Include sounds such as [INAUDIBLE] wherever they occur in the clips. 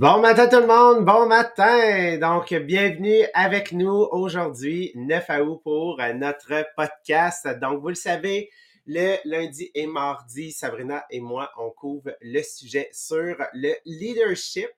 Bon matin tout le monde, bon matin. Donc, bienvenue avec nous aujourd'hui, 9 août, pour notre podcast. Donc, vous le savez, le lundi et mardi, Sabrina et moi, on couvre le sujet sur le leadership.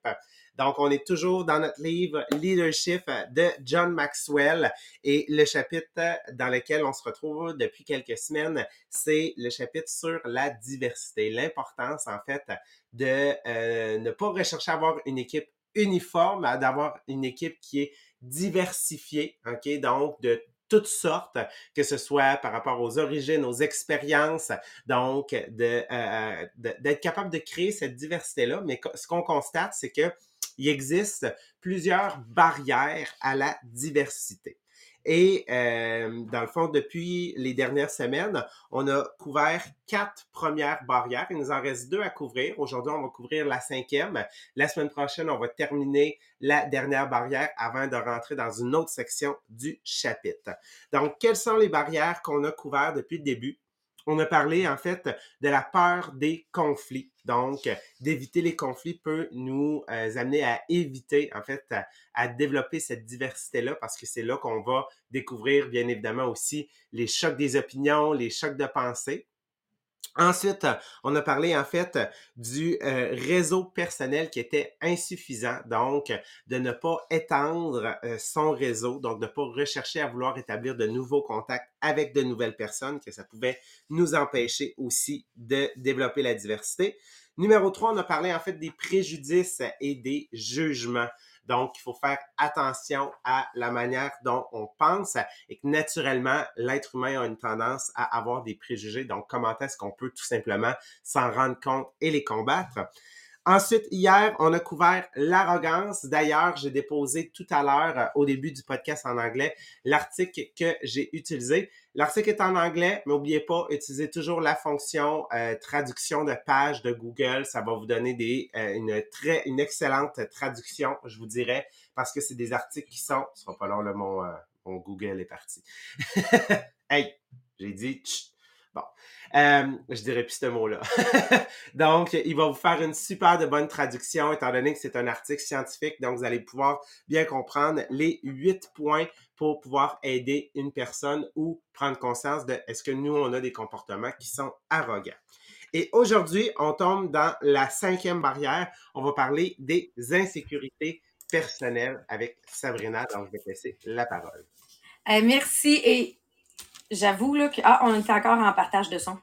Donc, on est toujours dans notre livre Leadership de John Maxwell et le chapitre dans lequel on se retrouve depuis quelques semaines, c'est le chapitre sur la diversité, l'importance en fait de euh, ne pas rechercher à avoir une équipe uniforme, d'avoir une équipe qui est diversifiée, ok, donc de toutes sortes, que ce soit par rapport aux origines, aux expériences, donc de, euh, d'être capable de créer cette diversité-là. Mais ce qu'on constate, c'est que il existe plusieurs barrières à la diversité. Et euh, dans le fond, depuis les dernières semaines, on a couvert quatre premières barrières. Il nous en reste deux à couvrir. Aujourd'hui, on va couvrir la cinquième. La semaine prochaine, on va terminer la dernière barrière avant de rentrer dans une autre section du chapitre. Donc, quelles sont les barrières qu'on a couvertes depuis le début? On a parlé en fait de la peur des conflits. Donc, d'éviter les conflits peut nous euh, amener à éviter en fait à développer cette diversité-là parce que c'est là qu'on va découvrir bien évidemment aussi les chocs des opinions, les chocs de pensée. Ensuite, on a parlé en fait du euh, réseau personnel qui était insuffisant, donc de ne pas étendre euh, son réseau, donc de ne pas rechercher à vouloir établir de nouveaux contacts avec de nouvelles personnes, que ça pouvait nous empêcher aussi de développer la diversité. Numéro 3, on a parlé en fait des préjudices et des jugements. Donc, il faut faire attention à la manière dont on pense et que naturellement, l'être humain a une tendance à avoir des préjugés. Donc, comment est-ce qu'on peut tout simplement s'en rendre compte et les combattre? Ensuite, hier, on a couvert l'arrogance. D'ailleurs, j'ai déposé tout à l'heure, euh, au début du podcast en anglais, l'article que j'ai utilisé. L'article est en anglais, mais n'oubliez pas, utilisez toujours la fonction euh, traduction de page de Google. Ça va vous donner des, euh, une très, une excellente traduction, je vous dirais, parce que c'est des articles qui sont, ce sera pas long, là, mon, mon Google est parti. [LAUGHS] hey, j'ai dit, Bon, euh, je dirais plus ce mot-là. [LAUGHS] donc, il va vous faire une super de bonne traduction, étant donné que c'est un article scientifique. Donc, vous allez pouvoir bien comprendre les huit points pour pouvoir aider une personne ou prendre conscience de est-ce que nous, on a des comportements qui sont arrogants. Et aujourd'hui, on tombe dans la cinquième barrière. On va parler des insécurités personnelles avec Sabrina. Donc, je vais te laisser la parole. Euh, merci. Et J'avoue là, que. Ah, on est encore en partage de son.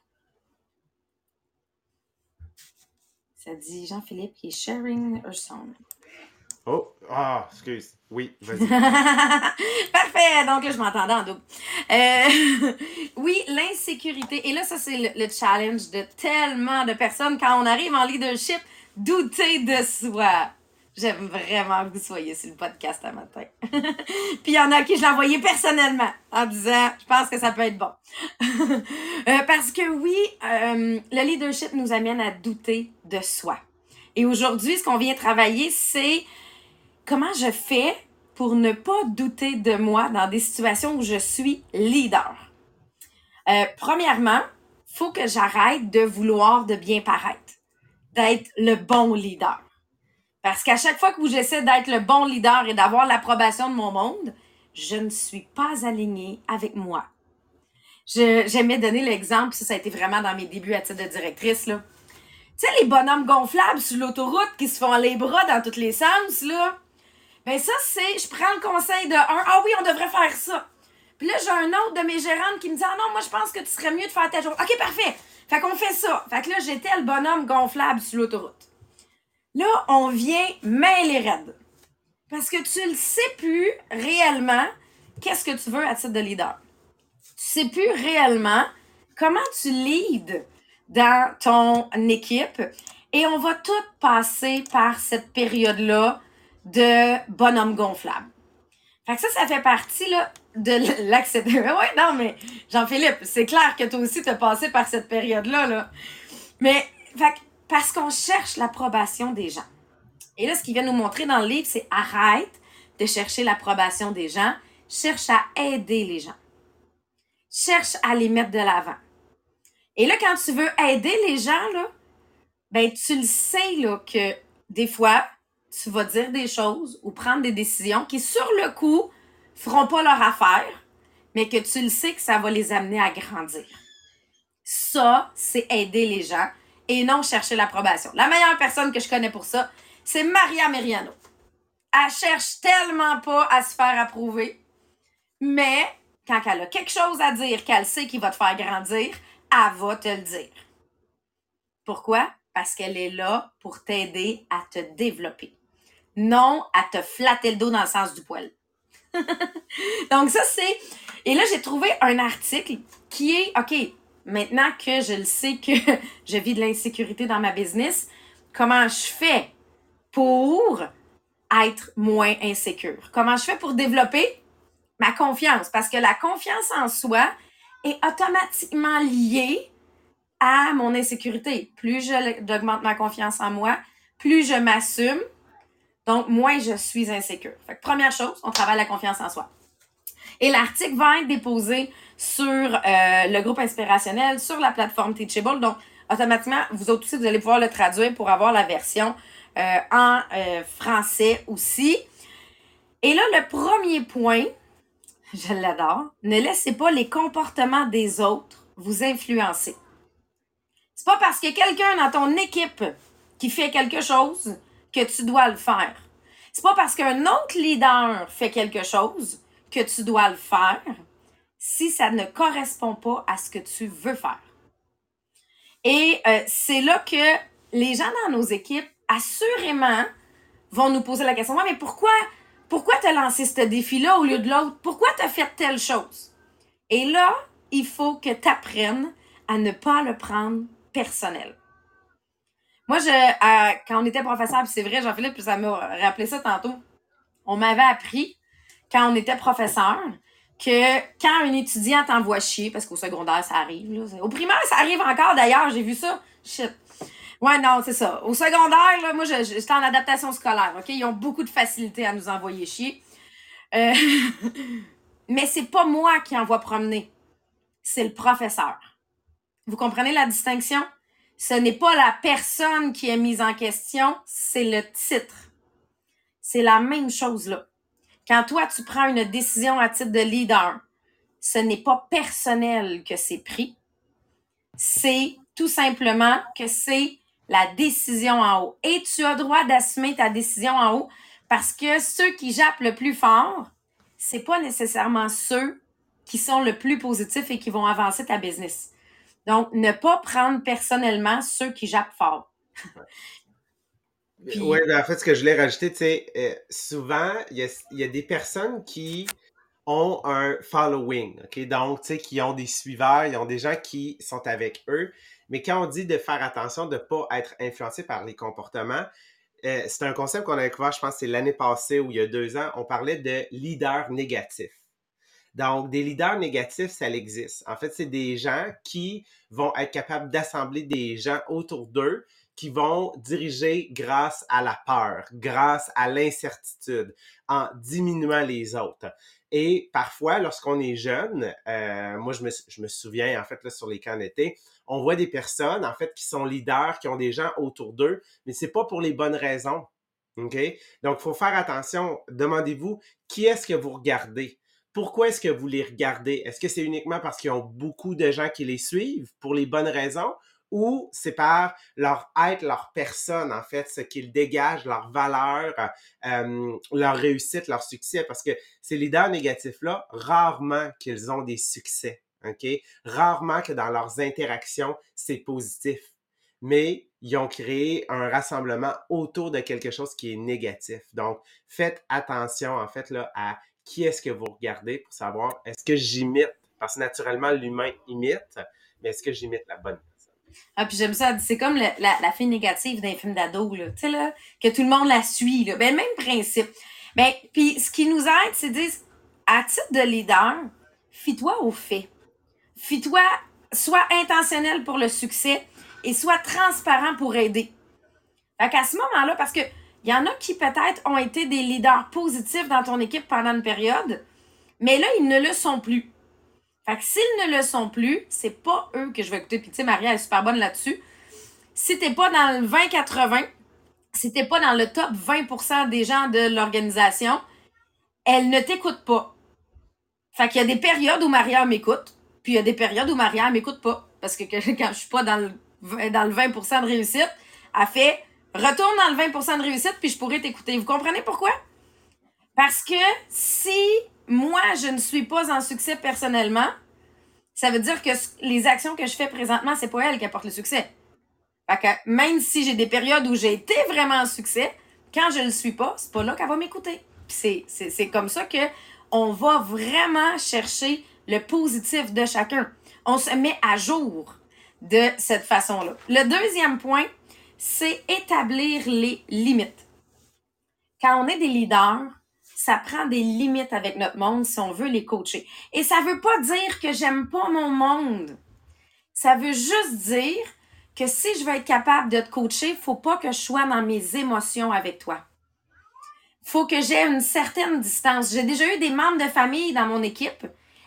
Ça dit Jean-Philippe qui est sharing her song. Oh, ah, excuse. Oui, vas-y. [LAUGHS] Parfait. Donc là, je m'entendais en double. Euh, [LAUGHS] oui, l'insécurité. Et là, ça, c'est le, le, challenge de tellement de personnes quand on arrive en leadership, douter de soi. J'aime vraiment que vous soyez sur le podcast un matin. [LAUGHS] Puis il y en a qui je envoyé personnellement en disant je pense que ça peut être bon. [LAUGHS] Euh, parce que oui, euh, le leadership nous amène à douter de soi. Et aujourd'hui, ce qu'on vient travailler, c'est comment je fais pour ne pas douter de moi dans des situations où je suis leader. Euh, premièrement, faut que j'arrête de vouloir de bien paraître, d'être le bon leader. Parce qu'à chaque fois que j'essaie d'être le bon leader et d'avoir l'approbation de mon monde, je ne suis pas alignée avec moi. J'aimais donner l'exemple, ça, ça a été vraiment dans mes débuts à titre de directrice, là. Tu sais, les bonhommes gonflables sur l'autoroute qui se font les bras dans tous les sens, là. Ben ça, c'est, je prends le conseil de un, ah oui, on devrait faire ça. Puis là, j'ai un autre de mes gérantes qui me dit, ah non, moi, je pense que tu serais mieux de faire ta journée. OK, parfait. Fait qu'on fait ça. Fait que là, j'étais le bonhomme gonflable sur l'autoroute. Là, on vient mêler raide. Parce que tu ne sais plus réellement qu'est-ce que tu veux à titre de leader. Tu sais plus réellement comment tu leads dans ton équipe. Et on va tout passer par cette période-là de bonhomme gonflable. Fait que ça, ça fait partie de [LAUGHS] l'accepter. [LAUGHS] ouais, non, mais Jean-Philippe, c'est clair que toi aussi, tu as passé par cette période-là. Là. Mais, fait parce qu'on cherche l'approbation des gens. Et là, ce qu'il vient nous montrer dans le livre, c'est arrête de chercher l'approbation des gens, cherche à aider les gens. Cherche à les mettre de l'avant. Et là, quand tu veux aider les gens, là, ben, tu le sais, là, que des fois, tu vas dire des choses ou prendre des décisions qui, sur le coup, feront pas leur affaire, mais que tu le sais que ça va les amener à grandir. Ça, c'est aider les gens et non chercher l'approbation. La meilleure personne que je connais pour ça, c'est Maria Meriano. Elle cherche tellement pas à se faire approuver, mais quand elle a quelque chose à dire qu'elle sait qui va te faire grandir, elle va te le dire. Pourquoi? Parce qu'elle est là pour t'aider à te développer. Non à te flatter le dos dans le sens du poil. [LAUGHS] Donc ça, c'est... Et là, j'ai trouvé un article qui est, OK, maintenant que je le sais que [LAUGHS] je vis de l'insécurité dans ma business, comment je fais pour être moins insécure? Comment je fais pour développer ma confiance? Parce que la confiance en soi est automatiquement liée à mon insécurité. Plus j'augmente ma confiance en moi, plus je m'assume, donc moins je suis insécure. Fait que première chose, on travaille la confiance en soi. Et l'article va être déposé sur euh, le groupe inspirationnel, sur la plateforme Teachable. Donc, automatiquement, vous autres aussi, vous allez pouvoir le traduire pour avoir la version euh, en euh, français aussi. Et là, le premier point, [LAUGHS] je l'adore, ne laissez pas les comportements des autres vous influencer. C'est pas parce a quelqu'un dans ton équipe qui fait quelque chose que tu dois le faire. C'est pas parce qu'un autre leader fait quelque chose que tu dois le faire si ça ne correspond pas à ce que tu veux faire. Et euh, c'est là que les gens dans nos équipes, assurément, vont nous poser la question, mais pourquoi, pourquoi t'as lancé ce défi-là au lieu de l'autre? Pourquoi t'as fait telle chose? Et là, il faut que tu apprennes à ne pas le prendre personnel. Moi, je, quand on était professeur, c'est vrai, Jean-Philippe, ça m'a rappelé ça tantôt. On m'avait appris, quand on était professeur, que quand un étudiant t'envoie chier, parce qu'au secondaire, ça arrive, au primaire, ça arrive encore d'ailleurs, j'ai vu ça. Shit. Ouais, non, c'est ça. Au secondaire, là, moi, j'étais en adaptation scolaire, OK? Ils ont beaucoup de facilité à nous envoyer chier. Euh, [LAUGHS] mais c'est pas moi qui envoie promener. C'est le professeur. Vous comprenez la distinction? Ce n'est pas la personne qui est mise en question, c'est le titre. C'est la même chose là. Quand toi, tu prends une décision à titre de leader, ce n'est pas personnel que c'est pris. C'est tout simplement que c'est la décision en haut. Et tu as droit d'assumer ta décision en haut parce que ceux qui jappent le plus fort, c'est pas nécessairement ceux qui sont le plus positifs et qui vont avancer ta business. Donc, ne pas prendre personnellement ceux qui jappent fort. [LAUGHS] Oui, ben en fait, ce que je voulais rajouter, tu sais, euh, souvent, il y a, des personnes qui ont un following, OK? Donc, tu sais, qui ont des suiveurs, ils ont des gens qui sont avec eux. Mais quand on dit de faire attention de ne pas être influencé par les comportements, euh, c'est un concept qu'on a découvert, je pense, c'est l'année passée ou il y a deux ans. On parlait de leader négatif. Donc, des leaders négatifs, ça existe. En fait, c'est des gens qui vont être capables d'assembler des gens autour d'eux qui vont diriger grâce à la peur, grâce à l'incertitude, en diminuant les autres. Et parfois, lorsqu'on est jeune, euh, moi je me, souviens en fait là, sur les camps d'été, on voit des personnes en fait qui sont leaders, qui ont des gens autour d'eux, mais c'est pas pour les bonnes raisons. Donc, il faut faire attention. Demandez-vous qui est-ce que vous regardez? Pourquoi est-ce que vous les regardez? Est-ce que c'est uniquement parce qu'ils ont beaucoup de gens qui les suivent pour les bonnes raisons? Ou c'est par leur être, leur personne, en fait, ce qu'ils dégagent, leur valeur, euh, leur réussite, leur succès? Parce que ces leaders négatifs-là, rarement qu'ils ont des succès. OK? Rarement que dans leurs interactions, c'est positif. Mais ils ont créé un rassemblement autour de quelque chose qui est négatif. Donc, faites attention, en fait, là, à qui est-ce que vous regardez pour savoir est-ce que j'imite, parce que naturellement l'humain imite, mais est-ce que j'imite la bonne? Ah, puis j'aime ça. C'est comme la, la, fille négative d'un film d'ado, là. Tu sais, là, que tout le monde la suit, là. Ben, même principe. Ben, puis ce qui nous aide, c'est de dire, à titre de leader, fie-toi au fait. Fie-toi, sois intentionnel pour le succès et sois transparent pour aider. Fait qu'à ce moment-là, parce que il y en a qui peut-être ont été des leaders positifs dans ton équipe pendant une période, mais là, ils ne le sont plus. Fait que s'ils ne le sont plus, c'est pas eux que je vais écouter. Puis tu sais, Maria est super bonne là-dessus. Si t'es pas dans le 20-80, si t'es pas dans le top 20% des gens de l'organisation, elle ne t'écoute pas. Fait qu'il y a des périodes où Maria m'écoute, puis il y a des périodes où Maria m'écoute pas. Parce que [LAUGHS] quand je suis pas dans le, dans le 20% de réussite, elle fait retourne dans le 20% de réussite, puis je pourrais t'écouter. Vous comprenez pourquoi? Parce que si moi, je ne suis pas en succès personnellement, ça veut dire que les actions que je fais présentement, c'est pas elle qui apporte le succès. Fait que même si j'ai des périodes où j'ai été vraiment en succès, quand je le suis pas, c'est pas là qu'elle va m'écouter. C'est comme ça que on va vraiment chercher le positif de chacun. On se met à jour de cette façon-là. Le deuxième point, c'est établir les limites. Quand on est des leaders, ça prend des limites avec notre monde si on veut les coacher. Et ça veut pas dire que j'aime pas mon monde. Ça veut juste dire que si je veux être capable de te coacher, faut pas que je sois dans mes émotions avec toi. Faut que j'ai une certaine distance. J'ai déjà eu des membres de famille dans mon équipe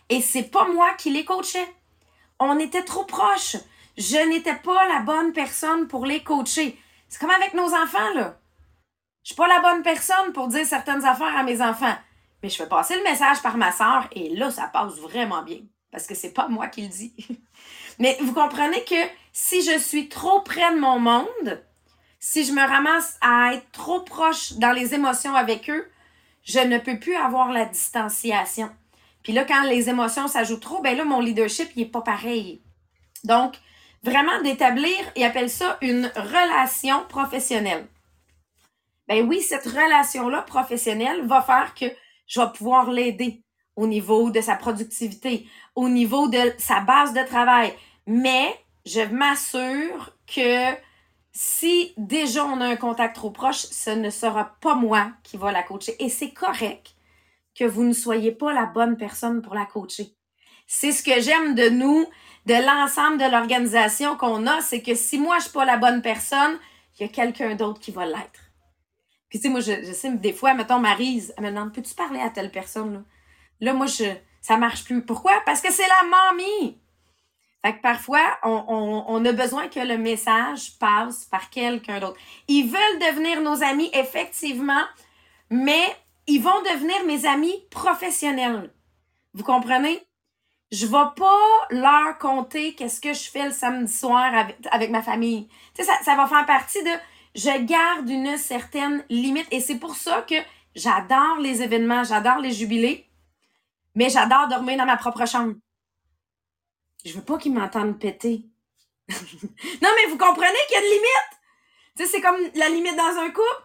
et c'est pas moi qui les coachais. On était trop proches je n'étais pas la bonne personne pour les coacher. C'est comme avec nos enfants, là. Je suis pas la bonne personne pour dire certaines affaires à mes enfants. Mais je fais passer le message par ma sœur et là, ça passe vraiment bien. Parce que c'est pas moi qui le dis. [LAUGHS] Mais vous comprenez que si je suis trop près de mon monde, si je me ramasse à être trop proche dans les émotions avec eux, je ne peux plus avoir la distanciation. Puis là, quand les émotions s'ajoutent trop, ben là, mon leadership, il est pas pareil. Donc, vraiment d'établir, il appelle ça une relation professionnelle. Ben oui, cette relation-là professionnelle va faire que je vais pouvoir l'aider au niveau de sa productivité, au niveau de sa base de travail. Mais je m'assure que si déjà on a un contact trop proche, ce ne sera pas moi qui va la coacher. Et c'est correct que vous ne soyez pas la bonne personne pour la coacher. C'est ce que j'aime de nous, de l'ensemble de l'organisation qu'on a, c'est que si moi, je suis pas la bonne personne, il y a quelqu'un d'autre qui va l'être. Puis, tu sais, moi, je, sais, des fois, mettons, Marise, elle me demande, peux-tu parler à telle personne, là? Là, moi, je, ça marche plus. Pourquoi? Parce que c'est la mamie. Fait que parfois, on, on, on, a besoin que le message passe par quelqu'un d'autre. Ils veulent devenir nos amis, effectivement, mais ils vont devenir mes amis professionnels. Vous comprenez? je vais pas leur compter qu'est-ce que je fais le samedi soir avec, ma famille. Tu sais, ça, ça va faire partie de je garde une certaine limite et c'est pour ça que j'adore les événements, j'adore les jubilés, mais j'adore dormir dans ma propre chambre. Je veux pas qu'ils m'entendent péter. [LAUGHS] non, mais vous comprenez qu'il y a une limite? Tu sais, c'est comme la limite dans un couple,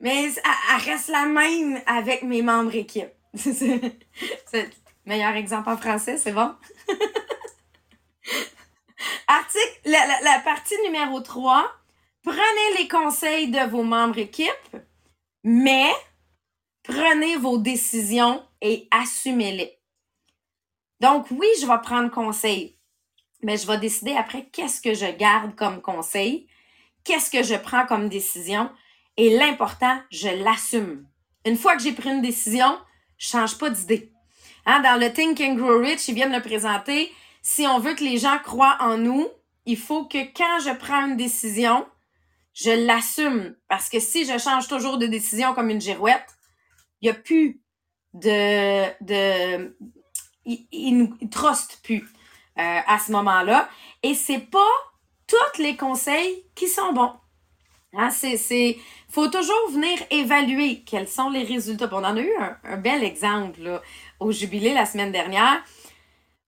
mais elle, reste la même avec mes membres équipe. [LAUGHS] Meilleur exemple en français, c'est bon? [LAUGHS] Article, la, partie numéro 3. Prenez les conseils de vos membres équipe, mais prenez vos décisions et assumez-les. Donc, oui, je vais prendre conseil, mais je vais décider après qu'est-ce que je garde comme conseil, qu'est-ce que je prends comme décision, et l'important, je l'assume. Une fois que j'ai pris une décision, je change pas d'idée. Hein, dans le Think and Grow Rich, ils viennent le présenter. Si on veut que les gens croient en nous, il faut que quand je prends une décision, je l'assume. Parce que si je change toujours de décision comme une girouette, il n'y a plus de. de il ne truste plus euh, à ce moment-là. Et c'est pas tous les conseils qui sont bons. Hein, c'est, faut toujours venir évaluer quels sont les résultats. On en a eu un, un bel exemple là, au jubilé la semaine dernière.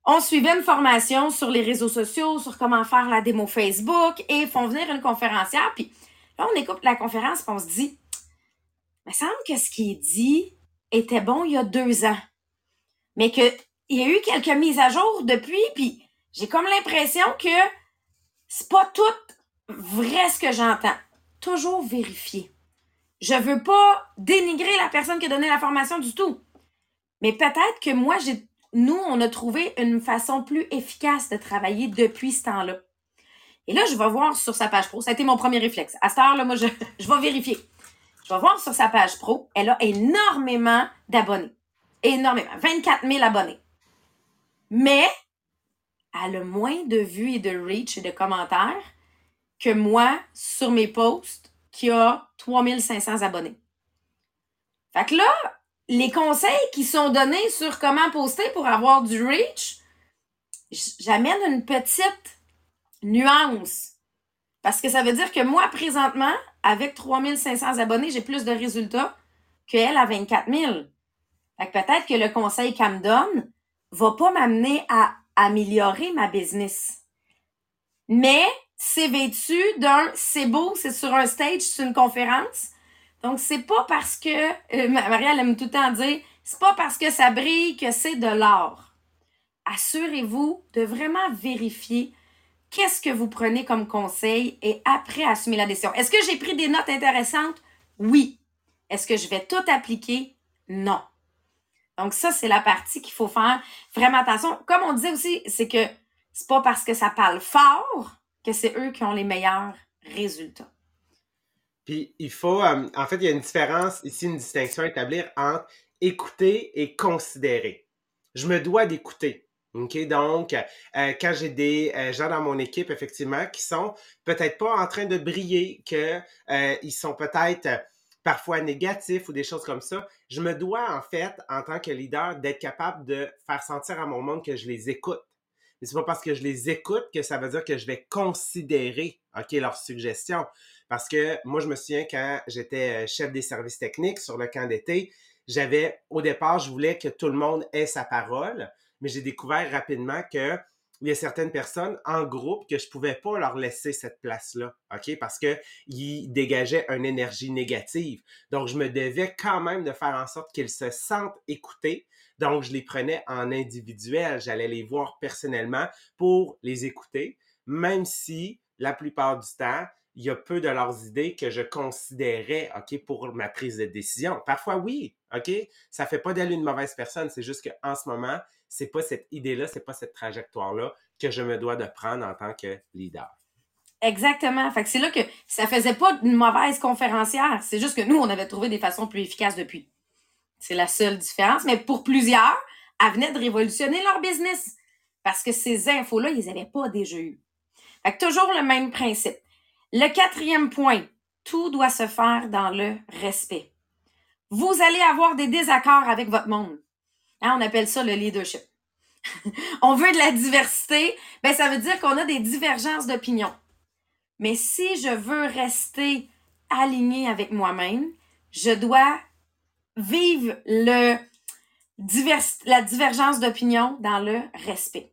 On suivait une formation sur les réseaux sociaux, sur comment faire la démo Facebook et font venir une conférencière. Puis là, on écoute la conférence et on se dit, il me semble que ce qui est dit était bon il y a deux ans. Mais qu'il y a eu quelques mises à jour depuis, puis j'ai comme l'impression que c'est pas tout vrai ce que j'entends. Toujours vérifier. Je veux pas dénigrer la personne qui a donné la formation du tout. Mais peut-être que moi, j'ai, nous, on a trouvé une façon plus efficace de travailler depuis ce temps-là. Et là, je vais voir sur sa page pro. Ça a été mon premier réflexe. À cette heure-là, moi, je, [LAUGHS] vais vérifier. Je vais voir sur sa page pro. Elle a énormément d'abonnés. Énormément. 24 000 abonnés. Mais, elle a moins de vues et de reach et de commentaires que moi sur mes posts qui a 3500 abonnés. Fait que là, les conseils qui sont donnés sur comment poster pour avoir du reach, j'amène une petite nuance. Parce que ça veut dire que moi, présentement, avec 3500 abonnés, j'ai plus de résultats qu'elle à 24 000. Fait que peut-être que le conseil qu'elle me donne va pas m'amener à améliorer ma business. Mais c'est vêtu d'un c'est beau, c'est sur un stage, c'est une conférence. Donc, c'est pas parce que, euh, aime tout le temps dire, c'est pas parce que ça brille que c'est de l'or. Assurez-vous de vraiment vérifier qu'est-ce que vous prenez comme conseil et après assumer la décision. Est-ce que j'ai pris des notes intéressantes? Oui. Est-ce que je vais tout appliquer? Non. Donc ça, c'est la partie qu'il faut faire vraiment attention. Comme on disait aussi, c'est que c'est pas parce que ça parle fort que c'est eux qui ont les meilleurs résultats. Puis il faut, euh, en fait, il y a une différence, ici, une distinction à établir entre écouter et considérer. Je me dois d'écouter. OK? Donc, euh, quand j'ai des euh, gens dans mon équipe, effectivement, qui sont peut-être pas en train de briller, qu'ils sont peut-être parfois négatifs ou des choses comme ça, je me dois, en fait, en tant que leader, d'être capable de faire sentir à mon monde que je les écoute. Mais c'est pas parce que je les écoute que ça veut dire que je vais considérer, OK, leurs suggestions. Parce que moi, je me souviens quand j'étais euh, chef des services techniques sur le camp d'été, j'avais, au départ, je voulais que tout le monde ait sa parole, mais j'ai découvert rapidement que il y a certaines personnes en groupe que je pouvais pas leur laisser cette place-là, OK? Parce qu'ils dégageaient une énergie négative. Donc, je me devais quand même de faire en sorte qu'ils se sentent écoutés. Donc, je les prenais en individuel. J'allais les voir personnellement pour les écouter, même si la plupart du temps, il y a peu de leurs idées que je considérais, OK, pour ma prise de décision. Parfois, oui, OK, ça fait pas d'elle une mauvaise personne, c'est juste qu'en ce moment, c'est pas cette idée-là, c'est pas cette trajectoire-là que je me dois de prendre en tant que leader. Exactement. Fait que c'est là que ça faisait pas une mauvaise conférencière. C'est juste que nous, on avait trouvé des façons plus efficaces depuis. C'est la seule différence. Mais pour plusieurs, elle venait de révolutionner leur business. Parce que ces infos-là, ils n'avaient pas déjà eu. Fait que toujours le même principe. Le quatrième point, tout doit se faire dans le respect. Vous allez avoir des désaccords avec votre monde. Hein, on appelle ça le leadership. [LAUGHS] on veut de la diversité, ben ça veut dire qu'on a des divergences d'opinion. Mais si je veux rester aligné avec moi-même, je dois vivre la divergence d'opinion dans le respect.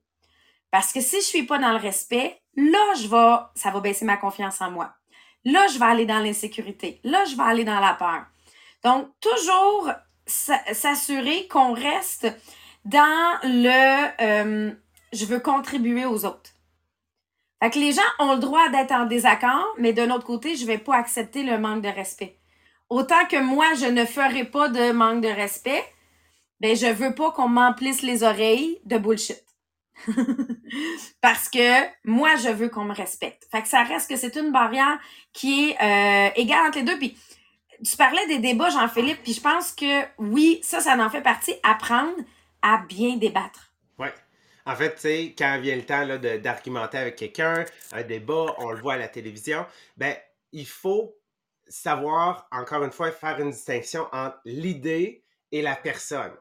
Parce que si je suis pas dans le respect, Là, je vais, ça va baisser ma confiance en moi. Là, je vais aller dans l'insécurité. Là, je vais aller dans la peur. Donc, toujours s'assurer qu'on reste dans le euh, je veux contribuer aux autres. Fait que les gens ont le droit d'être en désaccord, mais d'un autre côté, je vais pas accepter le manque de respect. Autant que moi, je ne ferai pas de manque de respect, ben je veux pas qu'on m'emplisse les oreilles de bullshit. [LAUGHS] Parce que moi, je veux qu'on me respecte. Fait que ça reste que c'est une barrière qui est euh, égale entre les deux. Puis tu parlais des débats, Jean-Philippe, puis je pense que oui, ça, ça en fait partie, apprendre à bien débattre. Oui. En fait, tu sais, quand vient le temps d'argumenter avec quelqu'un, un débat, on le voit à la télévision, ben, il faut savoir, encore une fois, faire une distinction entre l'idée et la personne.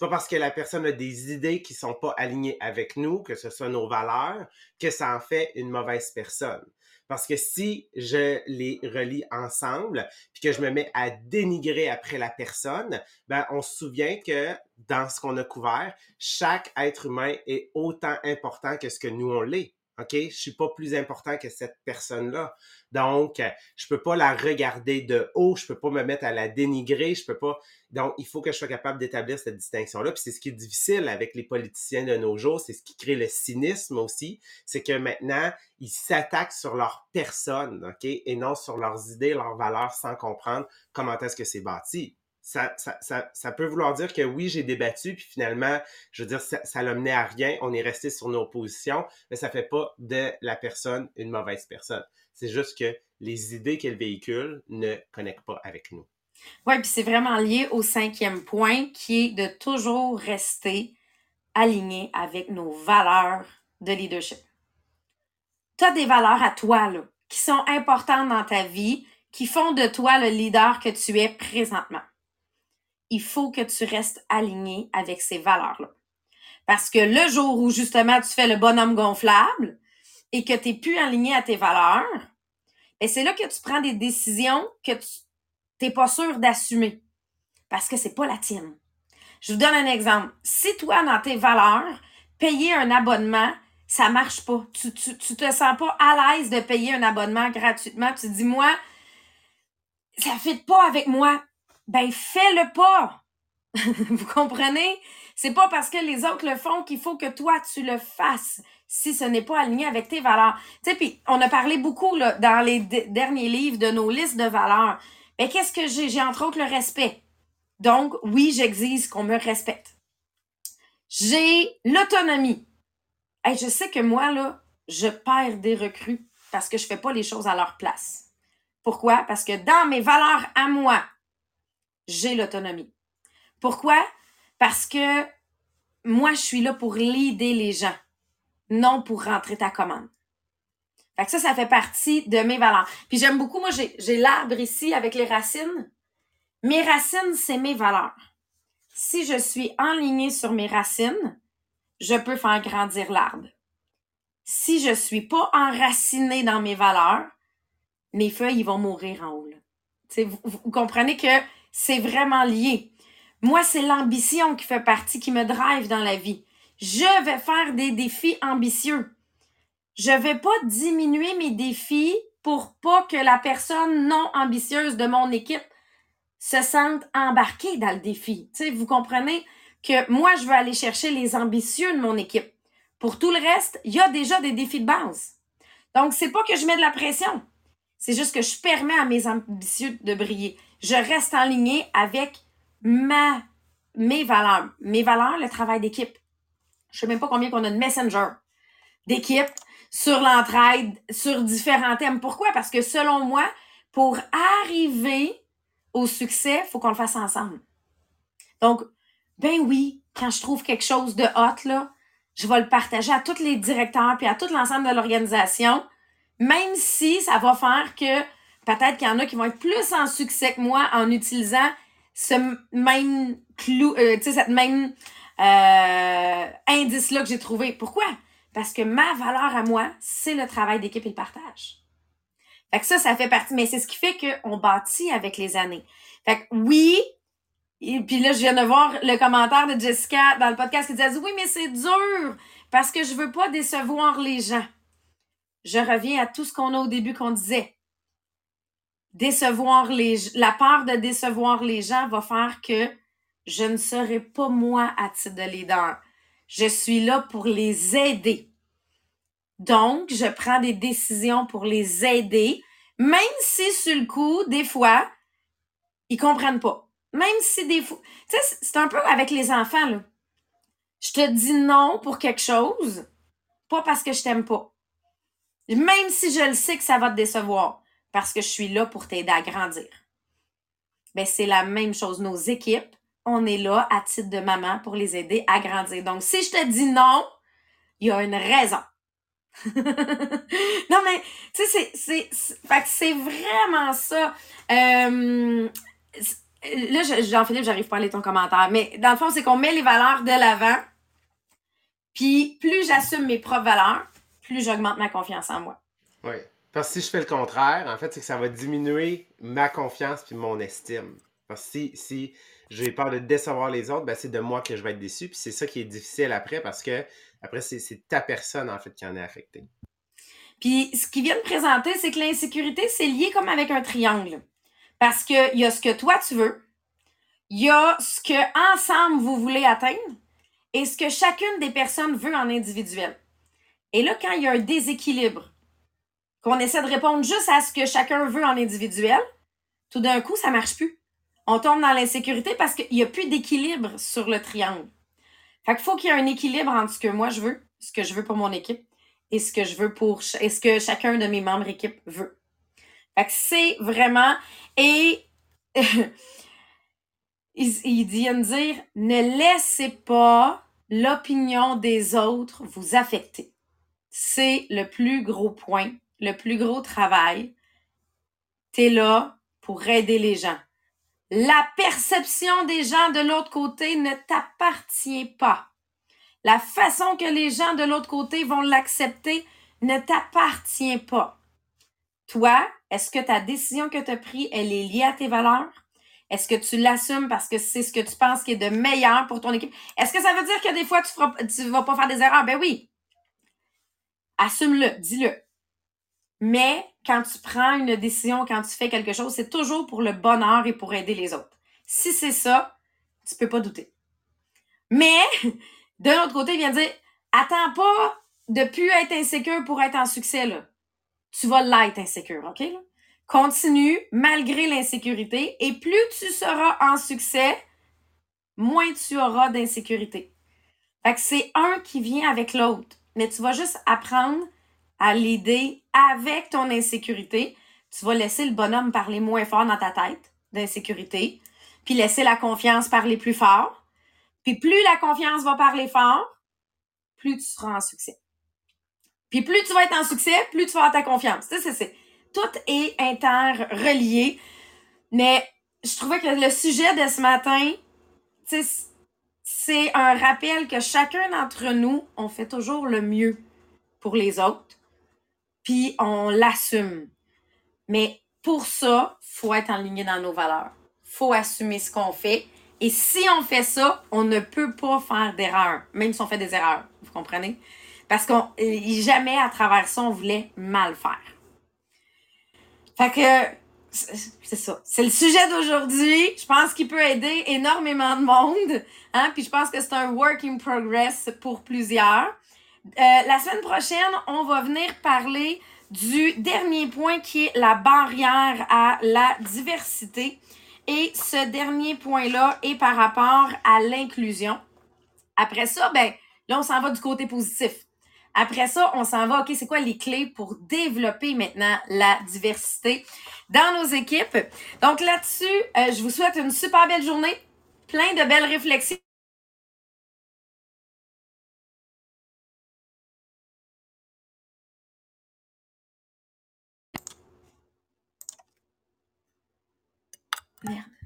C'est pas parce que la personne a des idées qui sont pas alignées avec nous, que ce soit nos valeurs, que ça en fait une mauvaise personne. Parce que si je les relie ensemble, puis que je me mets à dénigrer après la personne, ben on se souvient que dans ce qu'on a couvert, chaque être humain est autant important que ce que nous on l'est. OK? Je suis pas plus important que cette personne-là. Donc, je peux pas la regarder de haut, je peux pas me mettre à la dénigrer, je peux pas. Donc, il faut que je sois capable d'établir cette distinction-là. Puis c'est ce qui est difficile avec les politiciens de nos jours, c'est ce qui crée le cynisme aussi, c'est que maintenant, ils s'attaquent sur leur personne, OK? Et non sur leurs idées, leurs valeurs, sans comprendre comment est-ce que c'est bâti ça, ça, ça, peut vouloir dire que oui, j'ai débattu, puis finalement, je veux dire, ça, ça l'a mené à rien, on est resté sur nos positions, mais ça fait pas de la personne une mauvaise personne. C'est juste que les idées qu'elle véhicule ne connectent pas avec nous. Oui, puis c'est vraiment lié au cinquième point qui est de toujours rester aligné avec nos valeurs de leadership. Tu as des valeurs à toi, là, qui sont importantes dans ta vie, qui font de toi le leader que tu es présentement. Il faut que tu restes aligné avec ces valeurs-là. Parce que le jour où justement tu fais le bonhomme gonflable et que tu n'es plus aligné à tes valeurs, et ben, c'est là que tu prends des décisions que tu n'es pas sûr d'assumer. Parce que c'est pas la tienne. Je vous donne un exemple. Si toi, dans tes valeurs, payer un abonnement, ça marche pas. Tu, tu, te sens pas à l'aise de payer un abonnement gratuitement. Tu te dis, moi, ça fit pas avec moi. Ben, fais-le pas. [LAUGHS] Vous comprenez? C'est pas parce que les autres le font qu'il faut que toi, tu le fasses si ce n'est pas aligné avec tes valeurs. Tu sais, puis on a parlé beaucoup là, dans les derniers livres de nos listes de valeurs. Mais ben, qu'est-ce que j'ai? J'ai entre autres le respect. Donc, oui, j'exige qu'on me respecte. J'ai l'autonomie. et je sais que moi, là, je perds des recrues parce que je fais pas les choses à leur place. Pourquoi? Parce que dans mes valeurs à moi, j'ai l'autonomie. Pourquoi? Parce que moi, je suis là pour l'aider les gens, non pour rentrer ta commande. Fait que ça, ça fait partie de mes valeurs. Puis j'aime beaucoup, moi, j'ai l'arbre ici avec les racines. Mes racines, c'est mes valeurs. Si je suis enlignée sur mes racines, je peux faire grandir l'arbre. Si je suis pas enracinée dans mes valeurs, mes feuilles, ils vont mourir en haut. Vous, comprenez que c'est vraiment lié. Moi, c'est l'ambition qui fait partie, qui me drive dans la vie. Je vais faire des défis ambitieux. Je vais pas diminuer mes défis pour pas que la personne non ambitieuse de mon équipe se sente embarquée dans le défi. vous comprenez que moi, je veux aller chercher les ambitieux de mon équipe. Pour tout le reste, il y a déjà des défis de base. Donc, c'est pas que je mets de la pression. C'est juste que je permets à mes ambitieux de briller. Je reste en ligne avec ma, mes valeurs. Mes valeurs, le travail d'équipe. Je sais même pas combien qu'on a de messenger d'équipe sur l'entraide, sur différents thèmes. Pourquoi? Parce que selon moi, pour arriver au succès, faut qu'on le fasse ensemble. Donc, ben oui, quand je trouve quelque chose de hot, là, je vais le partager à tous les directeurs puis à tout l'ensemble de l'organisation même si ça va faire que peut-être qu'il y en a qui vont être plus en succès que moi en utilisant ce même clou, euh, tu sais, cette même euh, indice-là que j'ai trouvé. Pourquoi? Parce que ma valeur à moi, c'est le travail d'équipe et le partage. Fait que ça, ça fait partie, mais c'est ce qui fait qu'on bâtit avec les années. Fait que oui, et puis là, je viens de voir le commentaire de Jessica dans le podcast qui disait oui, mais c'est dur parce que je veux pas décevoir les gens je reviens à tout ce qu'on a au début qu'on disait. Décevoir les la peur de décevoir les gens va faire que je ne serai pas moi à titre de leader. Je suis là pour les aider. Donc, je prends des décisions pour les aider, même si sur le coup, des fois, ils comprennent pas. Même si des fois, tu sais, c'est un peu avec les enfants, là. Je te dis non pour quelque chose, pas parce que je t'aime pas. Même si je le sais que ça va te décevoir, parce que je suis là pour t'aider à grandir. Ben, c'est la même chose. Nos équipes, on est là à titre de maman pour les aider à grandir. Donc, si je te dis non, il y a une raison. [LAUGHS] non, mais, tu sais, c'est, c'est vraiment ça. Euh, là, Jean-Philippe, j'arrive pas à lire ton commentaire, mais dans le fond, c'est qu'on met les valeurs de l'avant. Puis, plus j'assume mes propres valeurs, plus j'augmente ma confiance en moi. Oui. Parce que si je fais le contraire, en fait, c'est que ça va diminuer ma confiance puis mon estime. Parce que si, si j'ai peur de décevoir les autres, ben c'est de moi que je vais être déçu. Puis c'est ça qui est difficile après parce que après, c'est ta personne en fait qui en est affectée. Puis ce qu'ils viennent présenter, c'est que l'insécurité, c'est lié comme avec un triangle. Parce qu'il y a ce que toi tu veux, il y a ce que ensemble vous voulez atteindre et ce que chacune des personnes veut en individuel. Et là, quand il y a un déséquilibre, qu'on essaie de répondre juste à ce que chacun veut en individuel, tout d'un coup, ça marche plus. On tombe dans l'insécurité parce qu'il n'y a plus d'équilibre sur le triangle. Fait qu'il faut qu'il y ait un équilibre entre ce que moi je veux, ce que je veux pour mon équipe, et ce que je veux pour, ce que chacun de mes membres équipe veut. Fait que c'est vraiment, et [LAUGHS] il, il dire, ne laissez pas l'opinion des autres vous affecter c'est le plus gros point, le plus gros travail. Tu es là pour aider les gens. La perception des gens de l'autre côté ne t'appartient pas. La façon que les gens de l'autre côté vont l'accepter ne t'appartient pas. Toi, est-ce que ta décision que tu as prise, elle est liée à tes valeurs? Est-ce que tu l'assumes parce que c'est ce que tu penses qui est de meilleur pour ton équipe? Est-ce que ça veut dire que des fois, tu ne vas pas faire des erreurs? Ben oui. Assume-le, dis-le. Mais quand tu prends une décision, quand tu fais quelque chose, c'est toujours pour le bonheur et pour aider les autres. Si c'est ça, tu peux pas douter. Mais, [LAUGHS] de l'autre côté, il vient dire, attends pas de plus être insécure pour être en succès. Tu vas l'être insécure, OK? Continue malgré l'insécurité et plus tu seras en succès, moins tu auras d'insécurité. Fait que c'est un qui vient avec l'autre. Mais tu vas juste apprendre à l'aider avec ton insécurité. Tu vas laisser le bonhomme parler moins fort dans ta tête d'insécurité, puis laisser la confiance parler plus fort. Puis plus la confiance va parler fort, plus tu seras en succès. Puis plus tu vas être en succès, plus tu vas avoir ta confiance. Tu sais, c'est, tout est interrelié. Mais je trouvais que le sujet de ce matin, c'est un rappel que chacun d'entre nous, on fait toujours le mieux pour les autres, puis on l'assume. Mais pour ça, faut être aligné dans nos valeurs. faut assumer ce qu'on fait. Et si on fait ça, on ne peut pas faire d'erreur, même si on fait des erreurs. Vous comprenez? Parce qu'on jamais à travers ça, on voulait mal faire. Fait que c'est ça. C'est le sujet d'aujourd'hui. Je pense qu'il peut aider énormément de monde. Hein? Puis je pense que c'est un work in progress pour plusieurs. Euh, la semaine prochaine, on va venir parler du dernier point qui est la barrière à la diversité. Et ce dernier point-là est par rapport à l'inclusion. Après ça, ben, là, on s'en va du côté positif. Après ça, on s'en va, OK, c'est quoi les clés pour développer maintenant la diversité dans nos équipes? Donc là-dessus, euh, je vous souhaite une super belle journée, plein de belles réflexions Merde.